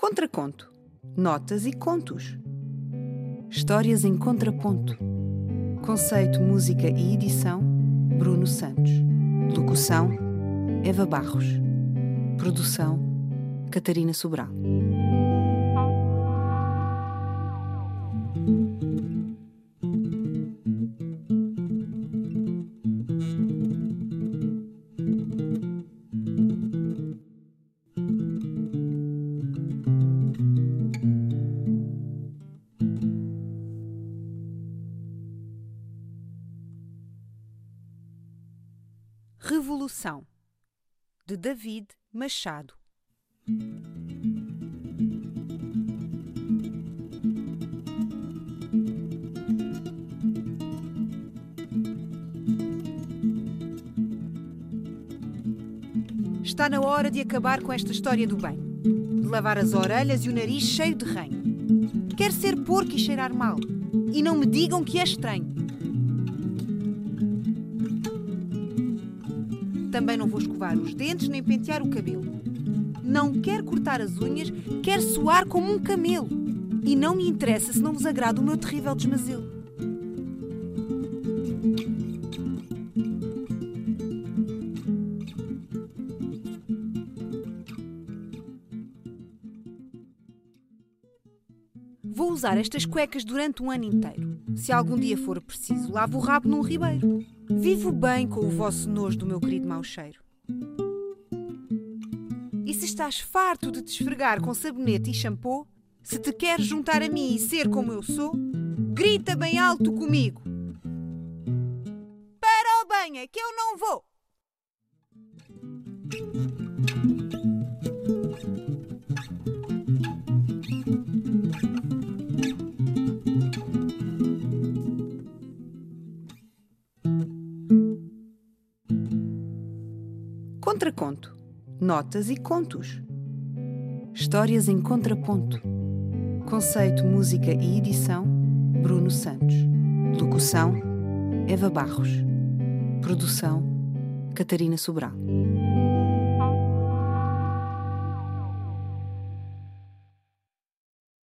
Contraconto. Notas e contos. Histórias em contraponto. Conceito, música e edição: Bruno Santos. Locução: Eva Barros. Produção: Catarina Sobral. Revolução de David Machado. Está na hora de acabar com esta história do bem, de lavar as orelhas e o nariz cheio de ranho. Quer ser porco e cheirar mal, e não me digam que é estranho. Também não vou escovar os dentes nem pentear o cabelo. Não quer cortar as unhas, quer soar como um camelo. E não me interessa se não vos agrada o meu terrível desmazelo. Vou usar estas cuecas durante um ano inteiro. Se algum dia for preciso, lavo o rabo num ribeiro. Vivo bem com o vosso nojo do meu querido mau cheiro. E se estás farto de te esfregar com sabonete e shampoo, se te queres juntar a mim e ser como eu sou, grita bem alto comigo. Para o banho, é que eu não vou! Contraconto. Notas e contos. Histórias em contraponto. Conceito, música e edição: Bruno Santos. Locução: Eva Barros. Produção: Catarina Sobral.